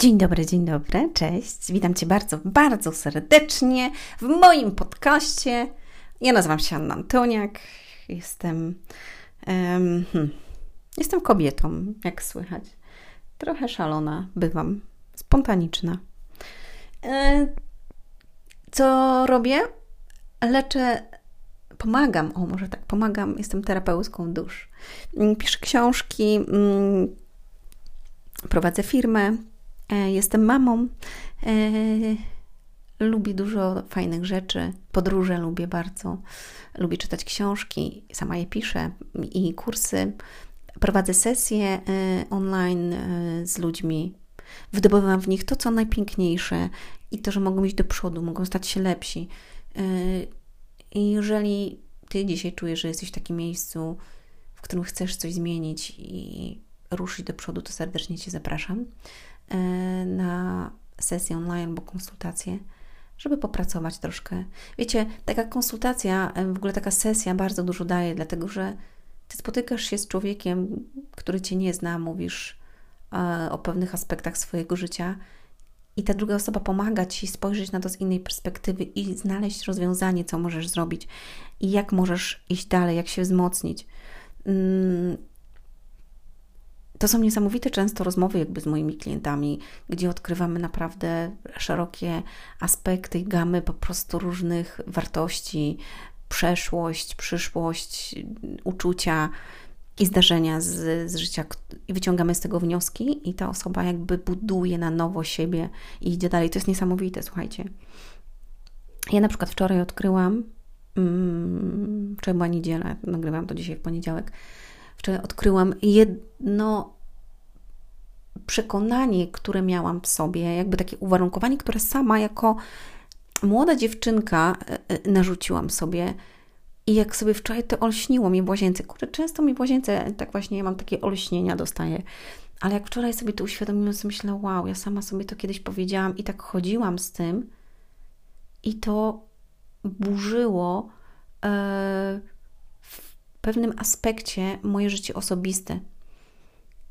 Dzień dobry, dzień dobry, cześć. Witam Cię bardzo, bardzo serdecznie w moim podcaście. Ja nazywam się Anna Antoniak. Jestem, um, hmm, jestem kobietą, jak słychać. Trochę szalona bywam, spontaniczna. E, co robię? Leczę, pomagam, o może tak, pomagam, jestem terapeutką dusz. Piszę książki, mm, prowadzę firmę, jestem mamą. E, lubię dużo fajnych rzeczy. Podróże lubię bardzo. Lubię czytać książki, sama je piszę i kursy. Prowadzę sesje e, online z ludźmi. Wydobywam w nich to, co najpiękniejsze i to, że mogą iść do przodu, mogą stać się lepsi. Jeżeli Ty dzisiaj czujesz, że jesteś w takim miejscu, w którym chcesz coś zmienić i ruszyć do przodu, to serdecznie Cię zapraszam. E, na sesję online albo konsultację, żeby popracować troszkę. Wiecie, taka konsultacja, e, w ogóle taka sesja bardzo dużo daje, dlatego że ty spotykasz się z człowiekiem, który cię nie zna, mówisz e, o pewnych aspektach swojego życia i ta druga osoba pomaga ci spojrzeć na to z innej perspektywy i znaleźć rozwiązanie, co możesz zrobić i jak możesz iść dalej, jak się wzmocnić. To są niesamowite często rozmowy jakby z moimi klientami, gdzie odkrywamy naprawdę szerokie aspekty i gamy po prostu różnych wartości, przeszłość, przyszłość, uczucia i zdarzenia z, z życia i wyciągamy z tego wnioski i ta osoba jakby buduje na nowo siebie i idzie dalej. To jest niesamowite, słuchajcie. Ja na przykład wczoraj odkryłam, mm, wczoraj była niedziela, nagrywam to dzisiaj w poniedziałek, wczoraj odkryłam jedno przekonanie, które miałam w sobie, jakby takie uwarunkowanie, które sama jako młoda dziewczynka e, e, narzuciłam sobie. I jak sobie wczoraj to olśniło mi w łazience, często mi w łazience tak właśnie ja mam takie olśnienia dostaję, ale jak wczoraj sobie to uświadomiłam, sobie myślę, wow, ja sama sobie to kiedyś powiedziałam i tak chodziłam z tym i to burzyło e, pewnym aspekcie moje życie osobiste.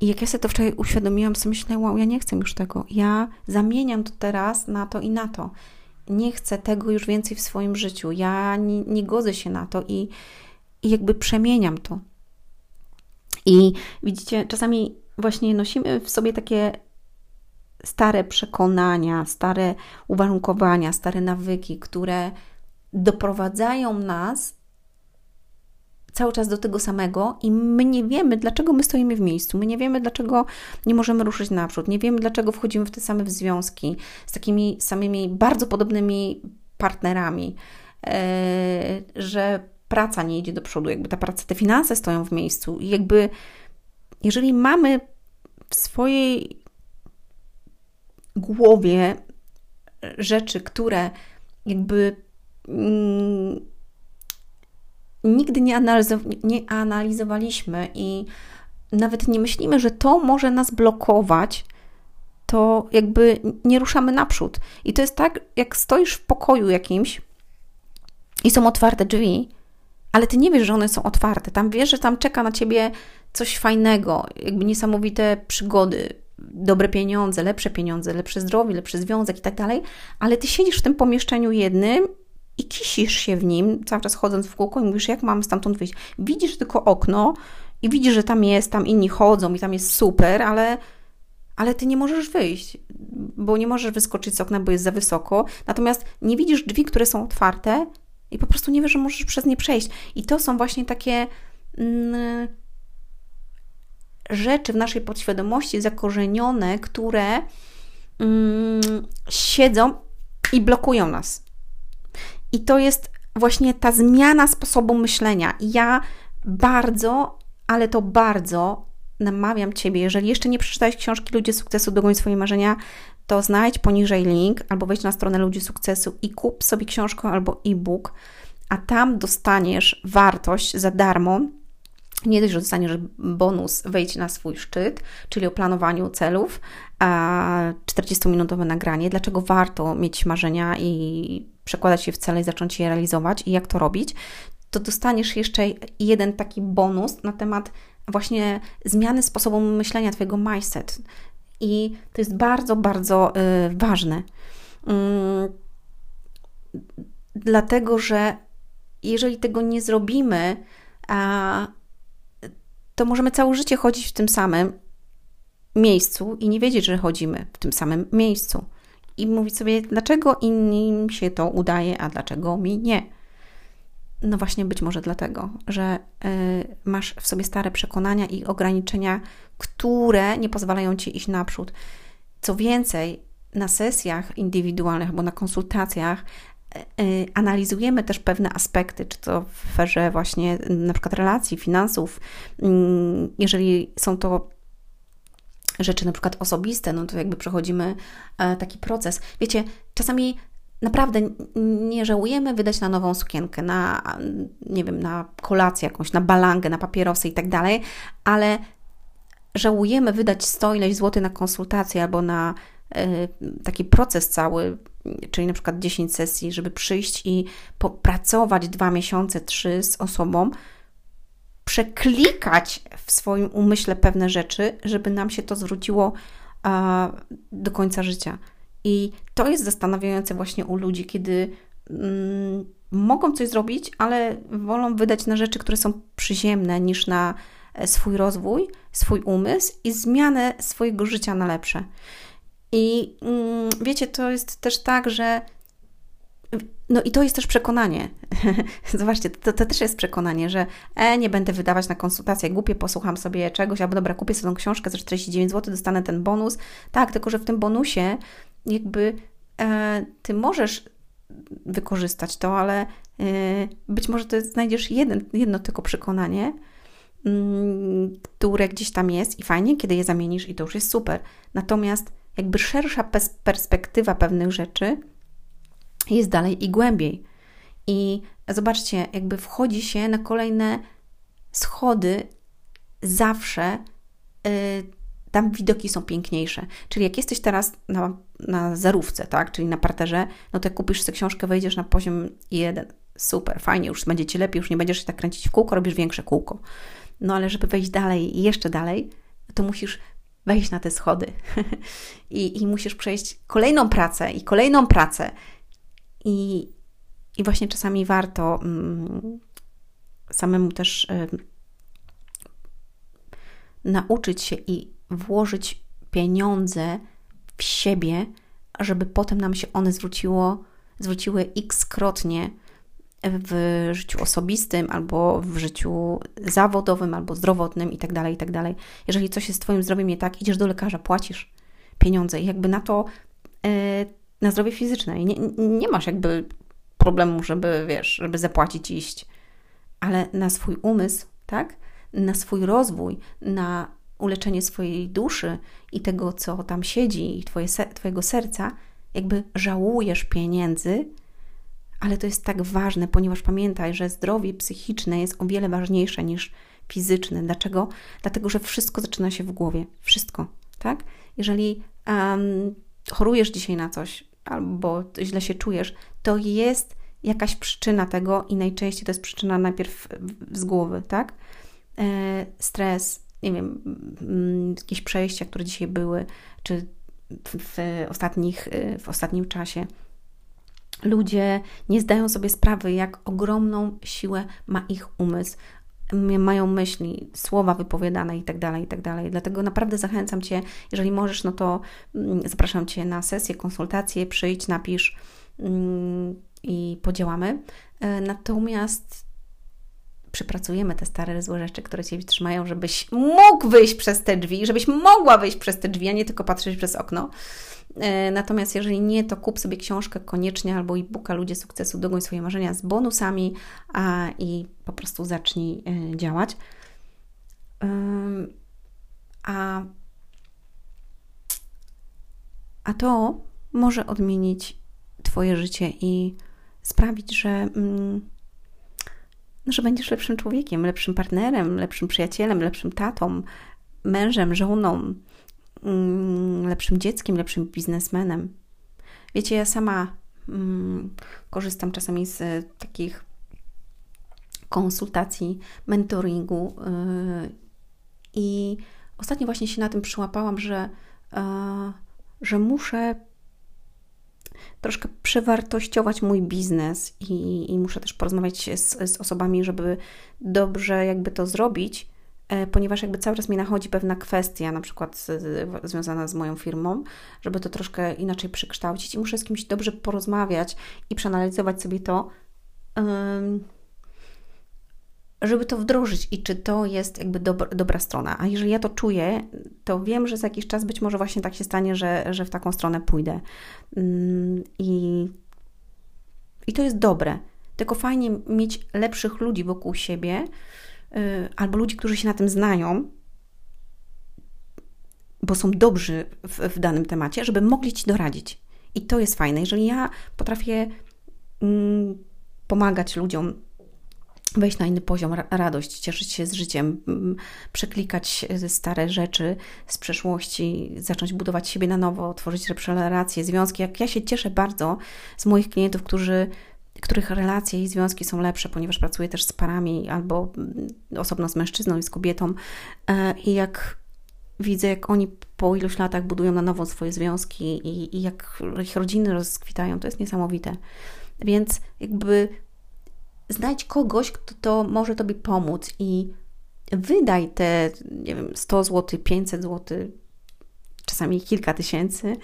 I jak ja sobie to wczoraj uświadomiłam, sobie myślę, wow, ja nie chcę już tego. Ja zamieniam to teraz na to i na to. Nie chcę tego już więcej w swoim życiu. Ja nie, nie godzę się na to i, i jakby przemieniam to. I widzicie, czasami właśnie nosimy w sobie takie stare przekonania, stare uwarunkowania, stare nawyki, które doprowadzają nas cały czas do tego samego i my nie wiemy, dlaczego my stoimy w miejscu, my nie wiemy, dlaczego nie możemy ruszyć naprzód, nie wiemy, dlaczego wchodzimy w te same związki z takimi samymi bardzo podobnymi partnerami, yy, że praca nie idzie do przodu, jakby ta praca, te finanse stoją w miejscu. I jakby jeżeli mamy w swojej głowie rzeczy, które jakby mm, nigdy nie, nie analizowaliśmy i nawet nie myślimy, że to może nas blokować, to jakby nie ruszamy naprzód. I to jest tak, jak stoisz w pokoju jakimś i są otwarte drzwi, ale ty nie wiesz, że one są otwarte. Tam wiesz, że tam czeka na ciebie coś fajnego, jakby niesamowite przygody, dobre pieniądze, lepsze pieniądze, lepsze zdrowie, lepszy związek i tak dalej, ale ty siedzisz w tym pomieszczeniu jednym i kisisz się w nim, cały czas chodząc w kółko i mówisz, jak mam stamtąd wyjść. Widzisz tylko okno i widzisz, że tam jest, tam inni chodzą i tam jest super, ale, ale ty nie możesz wyjść, bo nie możesz wyskoczyć z okna, bo jest za wysoko. Natomiast nie widzisz drzwi, które są otwarte i po prostu nie wiesz, że możesz przez nie przejść. I to są właśnie takie mm, rzeczy w naszej podświadomości zakorzenione, które mm, siedzą i blokują nas. I to jest właśnie ta zmiana sposobu myślenia. Ja bardzo, ale to bardzo namawiam Ciebie, jeżeli jeszcze nie przeczytałeś książki Ludzie Sukcesu, Dogoń Swoje Marzenia, to znajdź poniżej link albo wejdź na stronę Ludzi Sukcesu i kup sobie książkę albo e-book, a tam dostaniesz wartość za darmo. Nie dość, że dostaniesz bonus wejdź na swój szczyt, czyli o planowaniu celów, 40-minutowe nagranie, dlaczego warto mieć marzenia i przekładać je w cele i zacząć je realizować i jak to robić, to dostaniesz jeszcze jeden taki bonus na temat właśnie zmiany sposobu myślenia, Twojego mindset. I to jest bardzo, bardzo y, ważne. Mm, dlatego, że jeżeli tego nie zrobimy, a, to możemy całe życie chodzić w tym samym miejscu i nie wiedzieć, że chodzimy w tym samym miejscu. I mówić sobie, dlaczego innym się to udaje, a dlaczego mi nie. No właśnie być może dlatego, że y, masz w sobie stare przekonania i ograniczenia, które nie pozwalają ci iść naprzód. Co więcej, na sesjach indywidualnych albo na konsultacjach y, y, analizujemy też pewne aspekty, czy to w sferze właśnie na przykład relacji, finansów. Mm, jeżeli są to rzeczy na przykład osobiste, no to jakby przechodzimy e, taki proces. Wiecie, czasami naprawdę nie żałujemy wydać na nową sukienkę, na, nie wiem, na kolację jakąś, na balangę, na papierosy i tak dalej, ale żałujemy wydać 100 ileś złotych na konsultację albo na y, taki proces cały, czyli na przykład 10 sesji, żeby przyjść i popracować dwa miesiące, trzy z osobą, przeklikać w swoim umyśle pewne rzeczy, żeby nam się to zwróciło do końca życia. I to jest zastanawiające właśnie u ludzi, kiedy mm, mogą coś zrobić, ale wolą wydać na rzeczy, które są przyziemne, niż na e, swój rozwój, swój umysł i zmianę swojego życia na lepsze. I mm, wiecie, to jest też tak, że no i to jest też przekonanie. Zobaczcie, to, to, też jest przekonanie, że e, nie będę wydawać na konsultację, głupie, posłucham sobie czegoś, albo dobra, kupię sobie tą książkę za 49 zł, dostanę ten bonus. Tak, tylko że w tym bonusie jakby e, ty możesz wykorzystać to, ale e, być może to znajdziesz jeden, jedno tylko przekonanie, mm, które gdzieś tam jest i fajnie, kiedy je zamienisz i to już jest super. Natomiast jakby szersza perspektywa pewnych rzeczy jest dalej i głębiej. I zobaczcie, jakby wchodzi się na kolejne schody zawsze. Yy, tam widoki są piękniejsze. Czyli jak jesteś teraz na, na zerówce, tak, czyli na parterze, no to jak kupisz sobie książkę, wejdziesz na poziom jeden. Super, fajnie, już będzie Ci lepiej, już nie będziesz się tak kręcić w kółko, robisz większe kółko. No ale żeby wejść dalej i jeszcze dalej, to musisz wejść na te schody I, i musisz przejść kolejną pracę i kolejną pracę i, i właśnie czasami warto mm, samemu też nauczyć się i włożyć pieniądze w siebie, żeby potem nam się one zwróciło, zwróciły x-krotnie w życiu osobistym, albo w życiu zawodowym, albo zdrowotnym itd., tak itd. Tak Jeżeli coś jest z Twoim zdrowiem nie tak, idziesz do lekarza, płacisz pieniądze i jakby na to y, na zdrowie fizyczne i nie, nie masz jakby problemu, żeby, wiesz, żeby zapłacić iść, ale na swój umysł, tak? Na swój rozwój, na uleczenie swojej duszy i tego, co tam siedzi i twoje, Twojego serca, jakby żałujesz pieniędzy, ale to jest tak ważne, ponieważ pamiętaj, że zdrowie psychiczne jest o wiele ważniejsze niż fizyczne. Dlaczego? Dlatego, że wszystko zaczyna się w głowie. Wszystko, tak? Jeżeli um, chorujesz dzisiaj na coś, albo źle się czujesz, to jest jakaś przyczyna tego i najczęściej to jest przyczyna najpierw z głowy, tak? E, stres, nie wiem, mm, jakieś przejścia, które dzisiaj były, czy w, ostatnich, e, w ostatnim czasie. Ludzie nie zdają sobie sprawy, jak ogromną siłę ma ich umysł, mają myśli, słowa wypowiadane tak tak dalej. Dlatego naprawdę zachęcam Cię, jeżeli możesz, no to zapraszam Cię na sesję, konsultację, przyjdź, napisz i podziałamy. E, natomiast przypracujemy te stare, złe rzeczy, które Cię trzymają, żebyś mógł wyjść przez te drzwi, żebyś mogła wyjść przez te drzwi, a nie tylko patrzeć przez okno. E, natomiast jeżeli nie, to kup sobie książkę koniecznie albo e-booka Ludzie Sukcesu, dogoń swoje marzenia z bonusami a, i po prostu zacznij e, działać. A, a to może odmienić Twoje życie i sprawić, że, mm, no, że będziesz lepszym człowiekiem, lepszym partnerem, lepszym przyjacielem, lepszym tatą, mężem, żoną, Mm, lepszym dzieckiem, lepszym biznesmenem. Wiecie, ja sama mm, korzystam czasami z e, takich konsultacji, mentoringu yy, i ostatnio właśnie się na tym przyłapałam, że że muszę troszkę przewartościować mój biznes i, i muszę też porozmawiać z, z, osobami, żeby dobrze jakby to zrobić, e, ponieważ jakby cały czas mi nachodzi pewna kwestia, na przykład z, związana z moją firmą, żeby to troszkę inaczej przekształcić i muszę z kimś dobrze porozmawiać i przeanalizować sobie to żeby to wdrożyć i czy to jest jakby dobra, dobra strona. A jeżeli ja to czuję, to wiem, że za jakiś czas być może właśnie tak się stanie, że, że w taką stronę pójdę. Mm, I, I to jest dobre. Tylko fajnie mieć lepszych ludzi wokół siebie, y, albo ludzi, którzy się na tym znają, bo są dobrzy w, w danym temacie, żeby mogli ci doradzić. I to jest fajne. Jeżeli ja potrafię mm, pomagać ludziom wejść na inny poziom, radość, cieszyć się z życiem, przeklikać stare rzeczy z przeszłości, zacząć budować siebie na nowo, tworzyć lepsze relacje, związki. Jak ja się cieszę bardzo z moich klientów, którzy których relacje i związki są lepsze, ponieważ pracuję też z parami albo osobno z mężczyzną i z kobietą. E, I jak widzę, jak oni po iluś latach budują na nowo swoje związki i, i jak ich rodziny rozkwitają, to jest niesamowite. Więc jakby znajdź kogoś, kto to może Tobie pomóc i wydaj te, nie wiem, 100 zł, 500 zł, czasami kilka tysięcy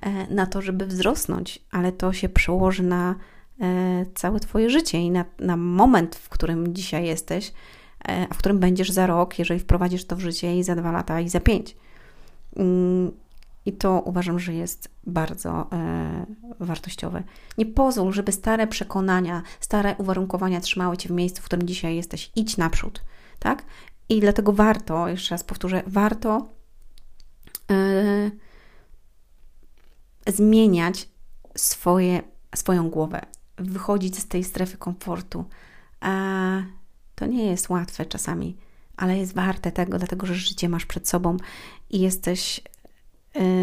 e, na to, żeby wzrosnąć, ale to się przełoży na e, całe Twoje życie i na, na moment, w którym dzisiaj jesteś, e, a w którym będziesz za rok, jeżeli wprowadzisz to w życie i za dwa lata i za pięć. I to uważam, że jest bardzo e, wartościowe. Nie pozwól, żeby stare przekonania, stare uwarunkowania trzymały Cię w miejscu, w którym dzisiaj jesteś. Idź naprzód, tak? I dlatego warto, jeszcze raz powtórzę, warto e, zmieniać swoje, swoją głowę, wychodzić z tej strefy komfortu. A to nie jest łatwe czasami, ale jest warte tego, dlatego że życie masz przed sobą i jesteś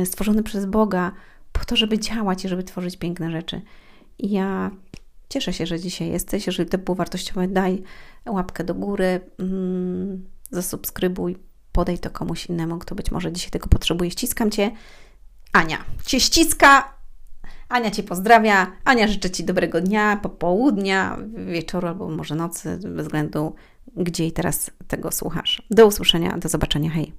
stworzony przez Boga po to, żeby działać i żeby tworzyć piękne rzeczy. I ja cieszę się, że dzisiaj jesteś. Jeżeli to było wartościowe, daj łapkę do góry, mm, zasubskrybuj, podaj to komuś innemu, kto być może dzisiaj tego potrzebuje. Ściskam Cię. Ania Cię ściska. Ania Cię pozdrawia. Ania życzę Ci dobrego dnia, popołudnia, wieczoru albo może nocy, bez względu gdzie i teraz tego słuchasz. Do usłyszenia, do zobaczenia. Hej.